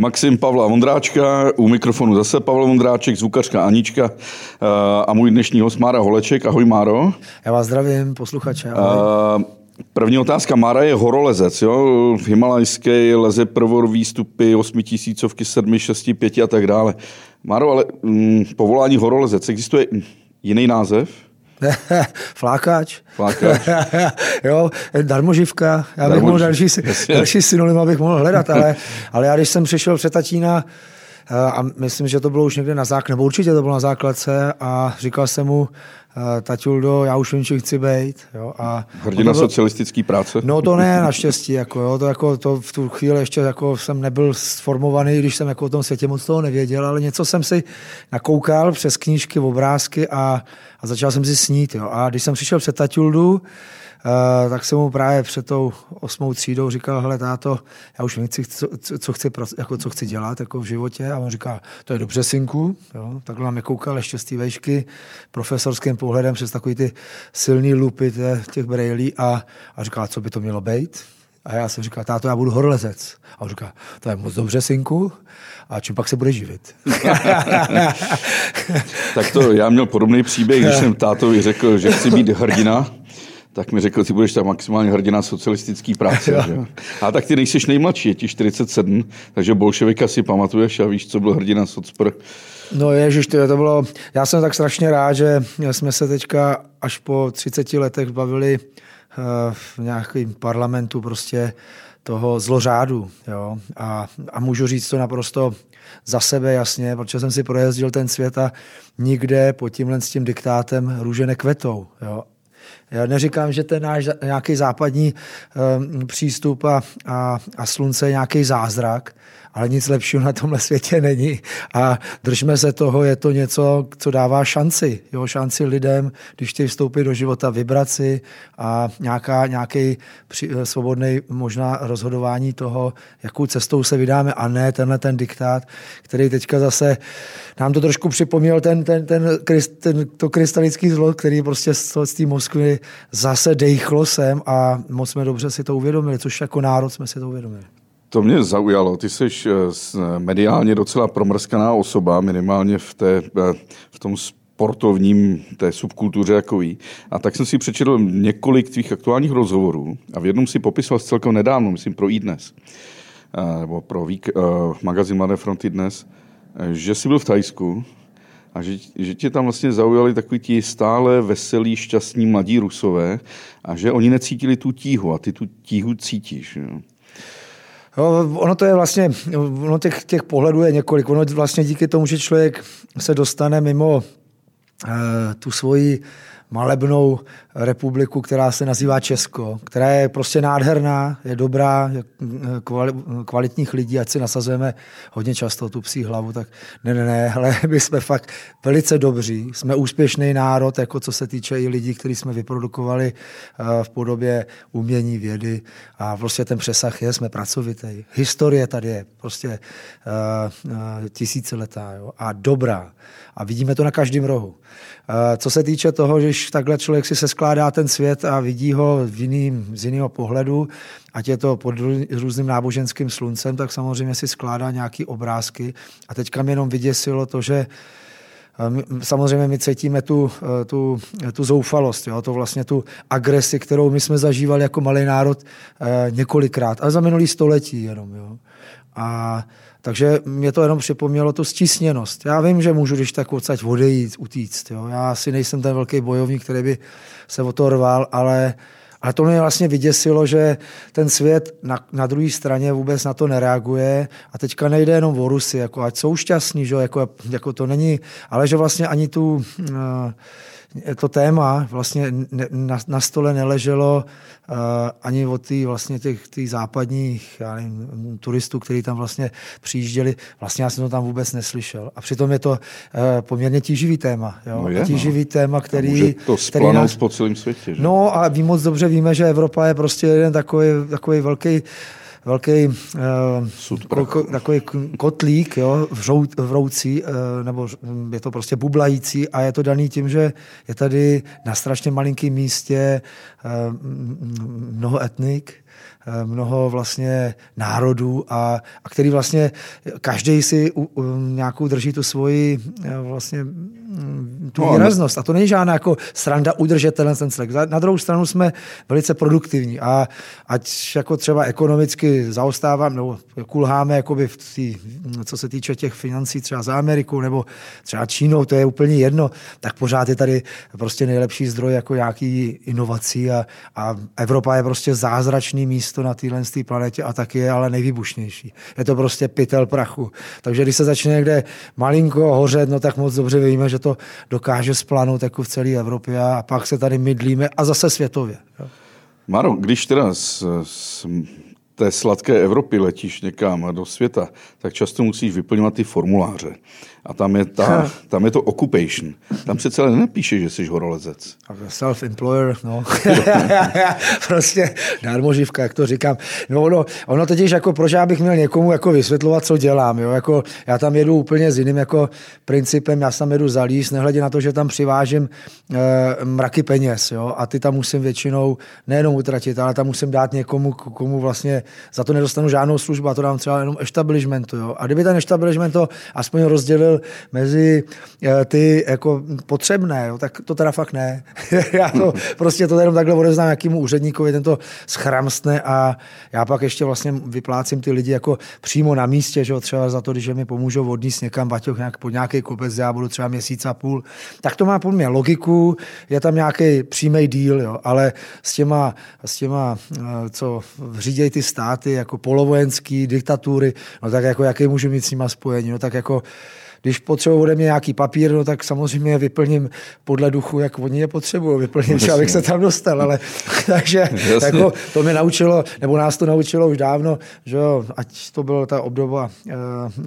Maxim Pavla Vondráčka, u mikrofonu zase Pavel Vondráček, zvukařka Anička uh, a můj dnešní host Mára Holeček. Ahoj Máro. Já vás zdravím, posluchače. Uh, První otázka. Mára je horolezec, jo? V Himalajské leze prvor výstupy 8000, 7, 6, 5 a tak dále. Máro, ale mm, povolání horolezec, existuje jiný název? Flákač. Flákač. jo, darmoživka. Já bych mohl další, další synonym, abych mohl hledat, ale, ale já když jsem přišel před tatína, a myslím, že to bylo už někde na základce, nebo určitě to bylo na základce a říkal jsem mu, Eh, Taťuldo, já už vím, čím chci být. Jo, a Hrdina byl... socialistický práce? No to ne, naštěstí. Jako, jo, to, jako, to v tu chvíli ještě jako jsem nebyl sformovaný, když jsem jako o tom světě moc toho nevěděl, ale něco jsem si nakoukal přes knížky, obrázky a, a začal jsem si snít. Jo. A když jsem přišel před Taťuldu, tak jsem mu právě před tou osmou třídou říkal, hele táto, já už nechci, co, co, chci, jako, co chci dělat jako v životě. A on říká, to je dobře, synku. Jo? Takhle nám koukal ještě z té vejšky profesorským pohledem přes takový ty silný lupy těch brejlí a, a říká, co by to mělo být. A já jsem říkal, táto, já budu horlezec. A on říká, to je moc dobře, synku. A čím pak se bude živit? tak to, já měl podobný příběh, když jsem tátovi řekl, že chci být hrdina tak mi řekl, ty budeš tam maximálně hrdina socialistický práce. že? A tak ty nejsiš nejmladší, je ti 47, takže bolševika si pamatuješ a víš, co byl hrdina socpr. No ježiš, to, to bylo, já jsem tak strašně rád, že jsme se teďka až po 30 letech bavili uh, v nějakém parlamentu prostě toho zlořádu. Jo? A, a můžu říct to naprosto za sebe jasně, protože jsem si projezdil ten svět a nikde pod tímhle s tím diktátem růže nekvetou. Jo? Já neříkám, že ten náš nějaký západní um, přístup a, a, a slunce je nějaký zázrak, ale nic lepšího na tomhle světě není. A držme se toho, je to něco, co dává šanci. Jo, šanci lidem, když chtějí vstoupit do života, vibraci a nějaká, nějaký při, svobodný možná rozhodování toho, jakou cestou se vydáme a ne tenhle ten diktát, který teďka zase nám to trošku připomněl ten, ten, ten, ten to krystalický zlo, který prostě z, z té Moskvy zase dejchlo sem a moc jsme dobře si to uvědomili, což jako národ jsme si to uvědomili. To mě zaujalo. Ty jsi eh, mediálně docela promrskaná osoba, minimálně v, té, eh, v tom sportovním té subkultuře jakový. A tak jsem si přečetl několik tvých aktuálních rozhovorů a v jednom si popisoval celkem nedávno, myslím pro iDnes, eh, nebo pro vík, magazín Mladé fronty dnes, že jsi byl v Tajsku a že, že tě tam vlastně zaujali takový ti stále veselí, šťastní mladí rusové a že oni necítili tu tíhu a ty tu tíhu cítíš. Jo? No, ono to je vlastně, ono těch, těch pohledů je několik. Ono vlastně díky tomu, že člověk se dostane mimo eh, tu svoji malebnou republiku, která se nazývá Česko, která je prostě nádherná, je dobrá, je kvalitních lidí, ať si nasazujeme hodně často tu psí hlavu, tak ne, ne, ne, ale my jsme fakt velice dobří, jsme úspěšný národ, jako co se týče i lidí, kteří jsme vyprodukovali eh, v podobě umění, vědy a prostě ten přesah je, jsme pracovitý. Historie tady je prostě uh, tisíciletá jo, a dobrá a vidíme to na každém rohu. Co se týče toho, že takhle člověk si se skládá ten svět a vidí ho v jiným, z jiného pohledu, ať je to pod různým náboženským sluncem, tak samozřejmě si skládá nějaké obrázky. A teďka mě jenom vyděsilo to, že Samozřejmě my cítíme tu, tu, tu zoufalost, jo? to vlastně tu agresi, kterou my jsme zažívali jako malý národ několikrát, ale za minulý století jenom. Jo? A takže mě to jenom připomnělo tu stísněnost. Já vím, že můžu když tak odsaď odejít, utíct. Jo? Já asi nejsem ten velký bojovník, který by se o to rval, ale, ale to mě vlastně vyděsilo, že ten svět na, na druhé straně vůbec na to nereaguje a teďka nejde jenom o Rusy, jako ať jsou šťastní, že? Jako, jako to není, ale že vlastně ani tu uh, to téma vlastně na, na stole neleželo uh, ani od tý, vlastně těch tý západních já nevím, turistů, kteří tam vlastně přijížděli. Vlastně já jsem to tam vůbec neslyšel. A přitom je to uh, poměrně tíživý téma. Jo? No je, tíživý no. téma, který... A může to který nás... po celém světě. Že? No a vy moc dobře víme, že Evropa je prostě jeden takový, takový velký velký uh, takový kotlík, jo, vrou, vroucí, uh, nebo je to prostě bublající a je to daný tím, že je tady na strašně malinkém místě uh, mnoho etnik, mnoho vlastně národů a, a který vlastně každý si u, u, nějakou drží tu svoji vlastně mm, tu no, výraznost. A to není žádná jako sranda udržet tenhle ten celek. Na druhou stranu jsme velice produktivní a ať jako třeba ekonomicky zaostáváme, nebo kulháme jakoby v tý, co se týče těch financí třeba za Amerikou nebo třeba Čínou, to je úplně jedno, tak pořád je tady prostě nejlepší zdroj jako nějaký inovací a, a Evropa je prostě zázračný místo na téhle planetě a taky je ale nejvýbušnější. Je to prostě pytel prachu. Takže když se začne někde malinko hořet, no tak moc dobře víme, že to dokáže splanout jako v celé Evropě a pak se tady mydlíme a zase světově. Maro, když teda z, z té sladké Evropy letíš někam do světa, tak často musíš vyplňovat ty formuláře. A tam je, ta, tam je to occupation. Tam se celé nepíše, že jsi horolezec. Self-employer, no. prostě dármoživka, jak to říkám. No, no, ono totiž jako, proč já bych měl někomu jako vysvětlovat, co dělám. Jo? Jako, já tam jedu úplně s jiným jako principem, já tam jedu za líst, nehledě na to, že tam přivážím e, mraky peněz. Jo? A ty tam musím většinou nejenom utratit, ale tam musím dát někomu, komu vlastně za to nedostanu žádnou službu, a to dám třeba jenom establishmentu. Jo? A kdyby ten establishment to aspoň rozdělil mezi eh, ty jako potřebné, jo? tak to teda fakt ne. já to prostě to jenom takhle odeznám jakýmu úředníkovi, ten to schramstne a já pak ještě vlastně vyplácím ty lidi jako přímo na místě, že jo? třeba za to, když mi pomůžou odníst někam Baťoch nějak, pod nějaký kopec, já budu třeba měsíc a půl, tak to má podle mě logiku, je tam nějaký přímý díl, jo? ale s těma, s těma, eh, co řídějí ty státy, jako polovojenský, diktatury, no tak jako jaký můžu mít s nima spojení, no tak jako když potřebuji ode mě nějaký papír, no tak samozřejmě vyplním podle duchu, jak oni je potřebují vyplnit, Jasně. abych se tam dostal, ale takže jako, to mě naučilo, nebo nás to naučilo už dávno, že jo, ať to byla ta obdoba, eh, eh,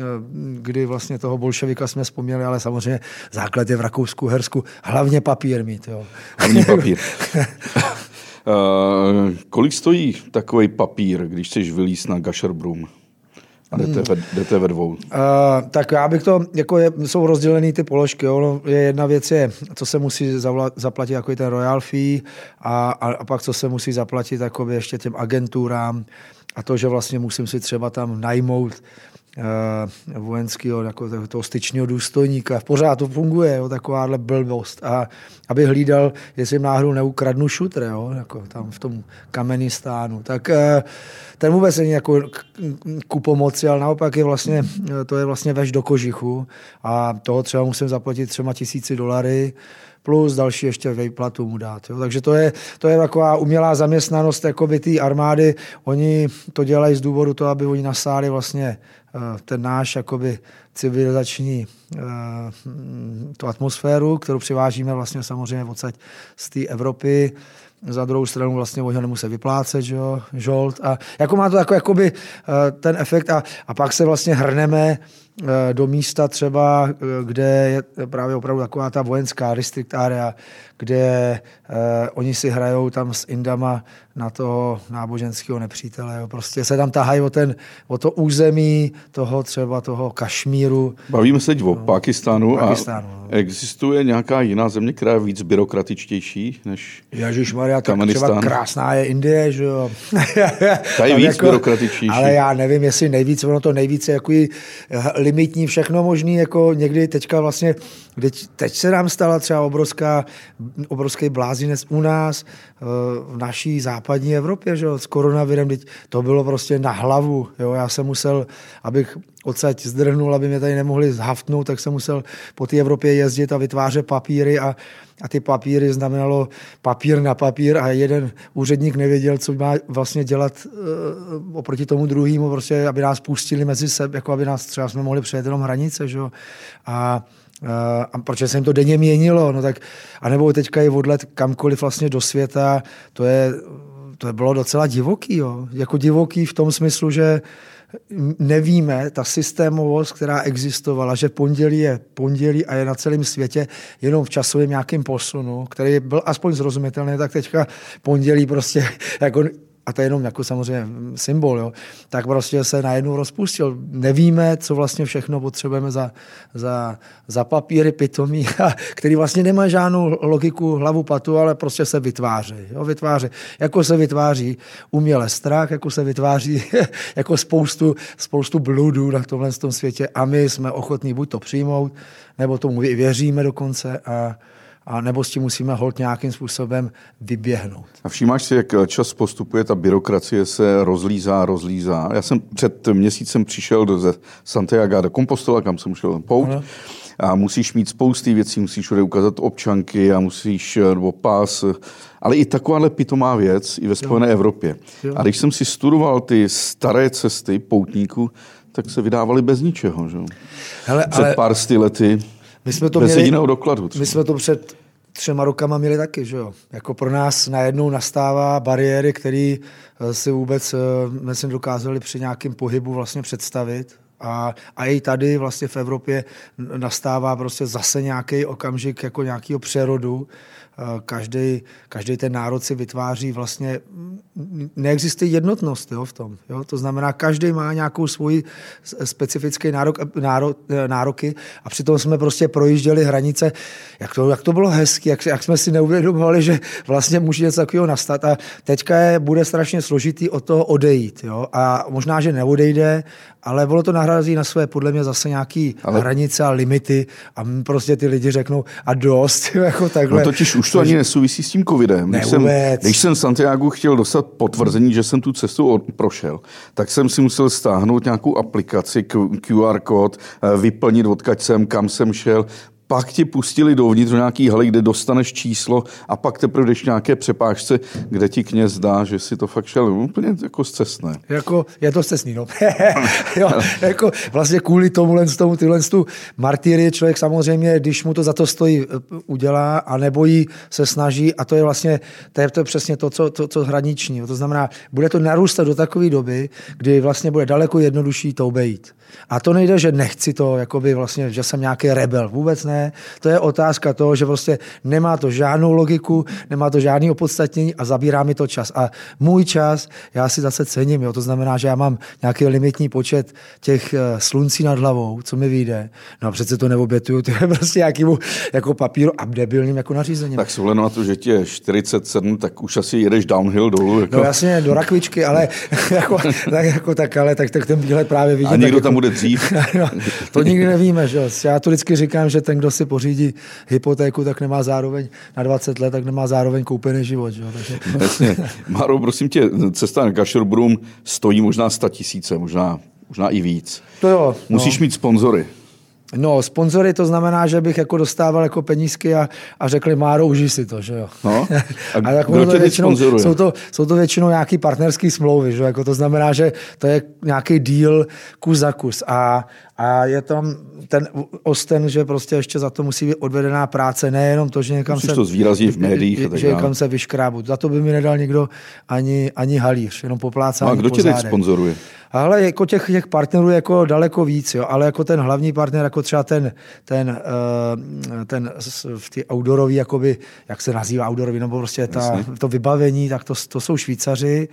kdy vlastně toho bolševika jsme vzpomněli, ale samozřejmě základ je v Rakousku, Hersku, hlavně papír mít, jo. Hlavně papír. Uh, kolik stojí takový papír, když chceš vylíst na Gasherbrum? A jdete, hmm. ve, jdete ve dvou. Uh, tak já bych to, jako je, jsou rozdělené ty položky. Jo. No, je jedna věc je, co se musí zavla, zaplatit jako ten royal fee a, a, a pak co se musí zaplatit jako ještě těm agenturám a to, že vlastně musím si třeba tam najmout vojenského, jako toho styčního důstojníka. Pořád to funguje, jo, takováhle blbost. A aby hlídal, jestli náhodou neukradnu šutr, jo, jako tam v tom kamenistánu. Tak uh, ten vůbec není jako ku pomoci, ale naopak je vlastně, to je vlastně veš do kožichu a toho třeba musím zaplatit třeba tisíci dolary, plus další ještě výplatu mu dát. Jo. Takže to je, to je taková umělá zaměstnanost jakoby té armády. Oni to dělají z důvodu toho, aby oni nasáli vlastně uh, ten náš jakoby civilizační uh, tu atmosféru, kterou přivážíme vlastně samozřejmě odsaď z té Evropy za druhou stranu vlastně oni ho nemusí vyplácet, že jo, žolt. A jako má to jako, jakoby, uh, ten efekt a, a pak se vlastně hrneme do místa třeba, uh, kde je právě opravdu taková ta vojenská restrict area, kde uh, oni si hrajou tam s Indama na toho náboženského nepřítele. Jo. Prostě se tam tahají o, ten, o to území toho třeba toho Kašmíru. Bavíme se teď o no, Pakistánu, Pakistánu a no. existuje nějaká jiná země, která je víc byrokratičtější než Maria, tak třeba krásná je Indie, že jo. Ta je víc jako, byrokratičtější. Ale já nevím, jestli nejvíc, ono to nejvíc je jako limitní, všechno možný, jako někdy teďka vlastně, teď, teď se nám stala třeba obrovská, obrovský blázinec u nás, eh, v naší západní Evropě, že jo, s koronavirem, teď to bylo prostě na hlavu, jo, já jsem musel, abych odsaď zdrhnul, aby mě tady nemohli zhaftnout, tak jsem musel po té Evropě jezdit a vytvářet papíry a, a ty papíry znamenalo papír na papír a jeden úředník nevěděl, co má vlastně dělat uh, oproti tomu druhému, prostě, aby nás pustili mezi sebe, jako aby nás třeba jsme mohli přejet jenom hranice, že? A a proč se jim to denně měnilo, no tak, anebo teďka je odlet kamkoliv vlastně do světa, to je, to je bylo docela divoký, jo. jako divoký v tom smyslu, že nevíme, ta systémovost, která existovala, že pondělí je pondělí a je na celém světě jenom v časovém nějakém posunu, který byl aspoň zrozumitelný, tak teďka pondělí prostě jako a to je jenom jako samozřejmě symbol, jo, tak prostě se najednou rozpustil. Nevíme, co vlastně všechno potřebujeme za, za, za papíry pitomí, který vlastně nemá žádnou logiku hlavu patu, ale prostě se vytváří. Jo, vytváří. Jako se vytváří uměle strach, jako se vytváří jako spoustu, spoustu bludů na tomhle tom světě a my jsme ochotní buď to přijmout, nebo tomu věříme dokonce a, a nebo s tím musíme hold nějakým způsobem vyběhnout. A všímáš si, jak čas postupuje, ta byrokracie se rozlízá, rozlízá. Já jsem před měsícem přišel do Santiago de Compostela, kam jsem šel pouť. Aha. A musíš mít spousty věcí, musíš ukázat občanky a musíš, nebo pás, ale i takováhle pitomá věc i ve Spojené jo. Evropě. Jo. A když jsem si studoval ty staré cesty poutníků, tak se vydávali bez ničeho. Že? Hele, Před ale... pár sty lety my jsme to Bez měli, jediného dokladu. Třeba. My jsme to před třema rokama měli taky, že jo. Jako pro nás najednou nastává bariéry, které eh, si vůbec jsme dokázali při nějakém pohybu vlastně představit. A, a i tady vlastně v Evropě nastává prostě zase nějaký okamžik jako nějakého přerodu, každý, každý ten národ si vytváří vlastně, neexistuje jednotnost jo, v tom. Jo? To znamená, každý má nějakou svůj specifický nárok, nárok, nároky a přitom jsme prostě projížděli hranice. Jak to, jak to bylo hezky, jak, jak jsme si neuvědomovali, že vlastně může něco takového nastat a teďka je, bude strašně složitý od toho odejít. Jo? A možná, že neodejde, ale ono to nahrazí na své podle mě zase nějaký ale... hranice a limity a prostě ty lidi řeknou a dost, jako takhle. No totiž už to ani nesouvisí s tím covidem. Když, jsem, když jsem v Santiago chtěl dostat potvrzení, že jsem tu cestu prošel, tak jsem si musel stáhnout nějakou aplikaci, QR kód, eh, vyplnit odkaď jsem, kam jsem šel, pak ti pustili dovnitř do nějaký haly, kde dostaneš číslo a pak teprve jdeš nějaké přepážce, kde ti kněz dá, že si to fakt šel úplně jako zcestné. Jako, je to zcestný, no. jo, jako vlastně kvůli tomu, tomu tyhle tu martyrie člověk samozřejmě, když mu to za to stojí, eh, udělá a nebojí se snaží a to je vlastně, to je, to přesně to, co, to, co hraniční. To znamená, bude to narůstat do takové doby, kdy vlastně bude daleko jednodušší to obejít. A to nejde, že nechci to, jakoby vlastně, že jsem nějaký rebel. Vůbec ne. To je otázka toho, že prostě nemá to žádnou logiku, nemá to žádný opodstatnění a zabírá mi to čas. A můj čas já si zase cením. Jo. To znamená, že já mám nějaký limitní počet těch eh, sluncí nad hlavou, co mi vyjde. No a přece to neobětuju, to je prostě nějakým jako papíru a debilním jako nařízením. Tak s na to, že ti je 47, tak už asi jedeš downhill dolů. Jako... No jasně, do rakvičky, ale jako, tak, jako, tak, ale tak, tak ten výhled právě vidím. A někdo tak, tam jako, bude dřív. no, to nikdy nevíme, že Já to vždycky říkám, že ten, kdo si pořídí hypotéku, tak nemá zároveň na 20 let, tak nemá zároveň koupený život. Že? Takže... Jasně. Maro, prosím tě, cesta na Kašerbrum stojí možná 100 tisíce, možná, možná i víc. To jo. Musíš no. mít sponzory. No, sponzory to znamená, že bych jako dostával jako penízky a, a řekli, Máro, užij si to, že jo. No, a, a tak to většinou, jsou, to, jsou to většinou nějaký partnerský smlouvy, že jako to znamená, že to je nějaký deal kus za kus a, a je tam ten osten, že prostě ještě za to musí být odvedená práce, nejenom to, že někam Musíš se... to zvýrazí v médiích. Že, že někam se vyškrábu. Za to by mi nedal nikdo ani, ani halíř, jenom poplácání no a kdo tě teď sponzoruje? Ale jako těch, těch partnerů jako daleko víc, jo. ale jako ten hlavní partner, jako třeba ten, ten, uh, ten v ty outdoorový, jakoby, jak se nazývá outdoorový, nebo prostě ta, to vybavení, tak to, to jsou Švýcaři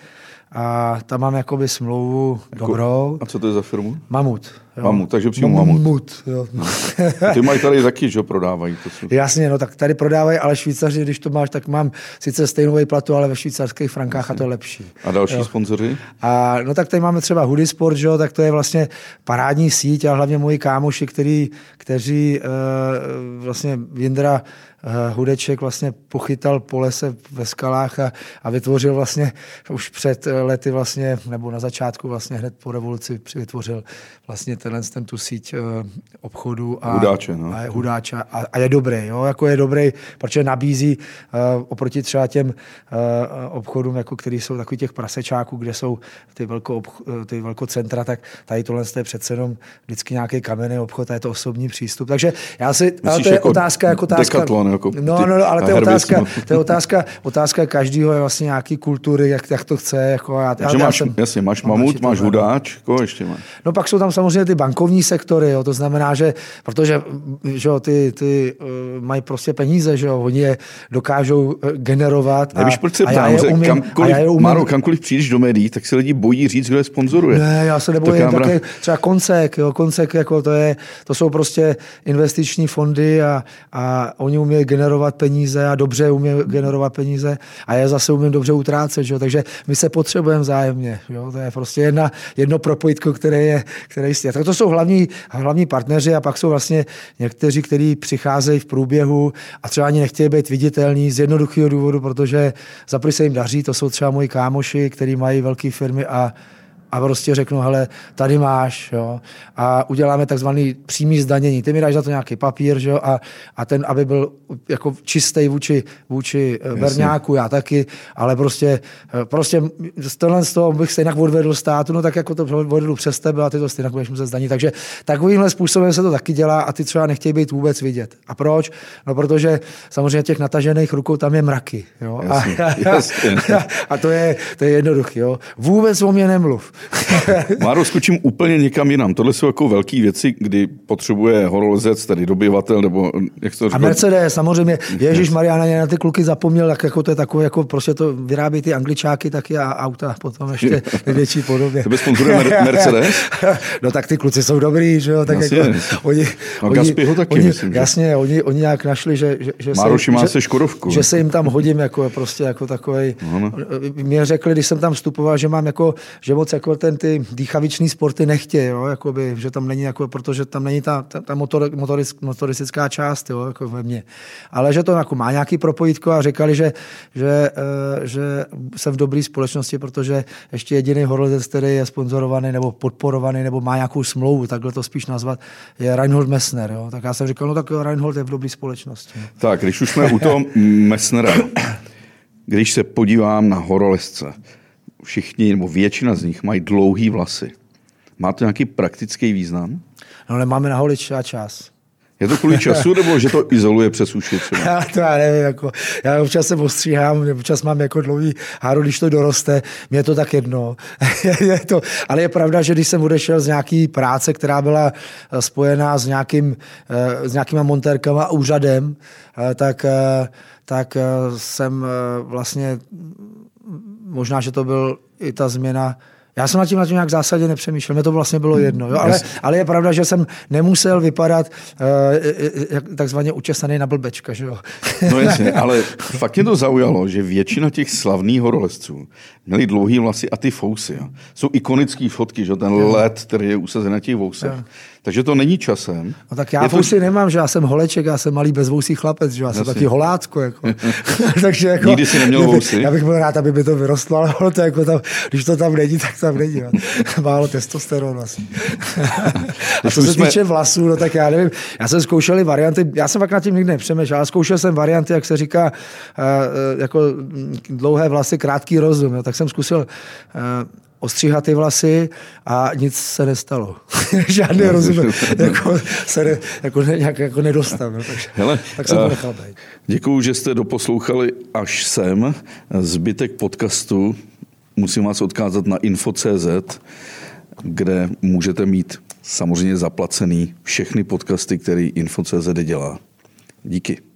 a tam mám jakoby smlouvu jako, dobrou. A co to je za firmu? Mamut. Jo. Mamut, takže přímo Mamut. Mamut, jo. Ty mají tady taky, že prodávají. To jsou... Jasně, no tak tady prodávají, ale Švýcaři, když to máš, tak mám sice stejnou platu, ale ve švýcarských frankách Jasně. a to je lepší. A další jo. sponzoři? A no tak tady máme třeba Hoodie Sport, že jo, tak to je vlastně parádní síť a hlavně moji kámoši, který, kteří uh, vlastně Vindra uh, Hudeček vlastně pochytal po lese ve skalách a, a vytvořil vlastně už před lety vlastně, nebo na začátku vlastně hned po revoluci vytvořil vlastně tenhle ten tu síť uh, obchodu a, hudáče, no. a, hudáče a, a, je dobrý, jo, jako je dobrý, protože nabízí uh, oproti třeba těm uh, obchodům, jako který jsou takový těch prasečáků, kde jsou ty, velko, ty velkocentra, tak tady tohle je přece jenom vždycky nějaký kamenný obchod a je to osobní přístup. Takže já si, Myslíš ale to je jako otázka jako otázka. Decathlon, no, jako No, ty no, no, ale to je otázka, to je otázka, otázka každého je vlastně nějaký kultury, jak, jak to chce. Jako já, já máš, jsem- jasně, máš mamut, máš hudáč, koho ještě máš? No pak jsou tam samozřejmě ty bankovní sektory, jo, to znamená, že protože že jo, ty, ty uh, mají prostě peníze, že jo, oni je dokážou eh, generovat. Nevíš, proč se a ptám, je že umím, a kamkoliv, je umím, Máro, kamkoliv přijdeš do médií, tak se lidi bojí říct, kdo je sponzoruje. Ne, já se nebojím, kámra- také třeba koncek, jo, koncek jako to, je, to jsou prostě investiční fondy a, a oni umějí generovat peníze a dobře umějí generovat peníze a já zase umím dobře utrácet, že takže my se potřebujeme vzájemně, jo, to je prostě jedna, jedno propojitko, které je, které je Tak to jsou hlavní, hlavní partneři a pak jsou vlastně někteří, kteří přicházejí v průběhu a třeba ani nechtějí být viditelní z jednoduchého důvodu, protože za se jim daří, to jsou třeba moji kámoši, kteří mají velké firmy a a prostě řeknu, hele, tady máš, jo, a uděláme takzvaný přímý zdanění. Ty mi dáš za to nějaký papír, že jo, a, a ten, aby byl jako čistý vůči, vůči Jasně. Berňáku, já taky, ale prostě, prostě z tohle z toho bych se jinak odvedl státu, no tak jako to odvedu přes tebe a ty to stejně budeš muset zdanit. Takže takovýmhle způsobem se to taky dělá a ty třeba nechtějí být vůbec vidět. A proč? No protože samozřejmě těch natažených rukou tam je mraky, jo. Jasně, a, jasně. a to je, to je jednoduchý, jo. Vůbec o mě nemluv. Máro, skočím úplně někam jinam. Tohle jsou jako velké věci, kdy potřebuje horolezec, tedy dobyvatel, nebo jak to A říkal? Mercedes, samozřejmě. Ježíš Mariana na ty kluky zapomněl, jak jako to je takové, jako prostě to vyrábí ty angličáky taky a auta potom ještě ve větší podobě. Tebe sponzoruje Mer- Mercedes? no tak ty kluci jsou dobrý, že jo, tak Jasně. jako oni, No, Gaspiho taky, oni, myslím, že. Jasně, oni, oni nějak našli, že, že, že Mároši má že, se Škodovku. že se jim tam hodím jako prostě jako takovej. No, no. Mě řekli, když jsem tam vstupoval, že mám jako, že moc jako ten ty dýchaviční sporty nechtějí, jo, jakoby, že tam není jako, protože tam není ta, ta, ta motor, motoris, motoristická část, jo, jako ve mně. Ale že to jako má nějaký propojitko a říkali, že, že, uh, že jsem v dobré společnosti, protože ještě jediný horolezec, který je sponzorovaný nebo podporovaný nebo má nějakou smlouvu, takhle to spíš nazvat, je Reinhold Messner. Jo. Tak já jsem říkal, no tak Reinhold je v dobré společnosti. Tak, když už jsme u toho Messnera, když se podívám na horolezce, všichni, nebo většina z nich mají dlouhý vlasy. Má to nějaký praktický význam? No ale máme na holič a čas. Je to kvůli času, nebo že to izoluje přes uši třeba? Já to já nevím, jako, já občas se ostříhám, občas mám jako dlouhý háru, když to doroste, mě je to tak jedno. je to, ale je pravda, že když jsem odešel z nějaký práce, která byla eh, spojená s, nějakým, eh, s nějakýma montérkama a úřadem, eh, tak, tak jsem vlastně, možná, že to byl i ta změna já jsem nad tím, nad tím nějak zásadě nepřemýšlel, mě to vlastně bylo jedno. Jo? Ale, ale je pravda, že jsem nemusel vypadat uh, takzvaně učesaný na blbečka. Že jo? No jasně, ale fakt mě to zaujalo, že většina těch slavných horolezců měli dlouhý vlasy a ty fousy. Jo. Jsou ikonické fotky, že ten led, který je usazen na těch vousech. Jo. Takže to není časem. No tak já to... nemám, že já jsem holeček, já jsem malý bezvousý chlapec, že já jsem Jasně. taky holácko. Jako. Takže jako, Nikdy jsi neměl vousy? Já bych byl rád, aby by to vyrostlo, ale ono to jako tam, když to tam není, tak tam není. Málo testosteron vlastně. A co se jsme- týče vlasů, no tak já nevím, já jsem zkoušel i varianty, já jsem fakt nad tím nikdy nepřemýšlel, ale zkoušel jsem varianty, jak se říká, eh, eh, jako mm, dlouhé vlasy, krátký rozum, jo. tak jsem zkusil eh, ostříhat ty vlasy a nic se nestalo. Žádný rozum jako, se ne, jako, ne, nějak, jako nedostal. No, takže, Hele, tak jsem to eh, nechal být. Děkuju, že jste doposlouchali až sem. Zbytek podcastu musím vás odkázat na info.cz, kde můžete mít samozřejmě zaplacený všechny podcasty, který info.cz dělá. Díky.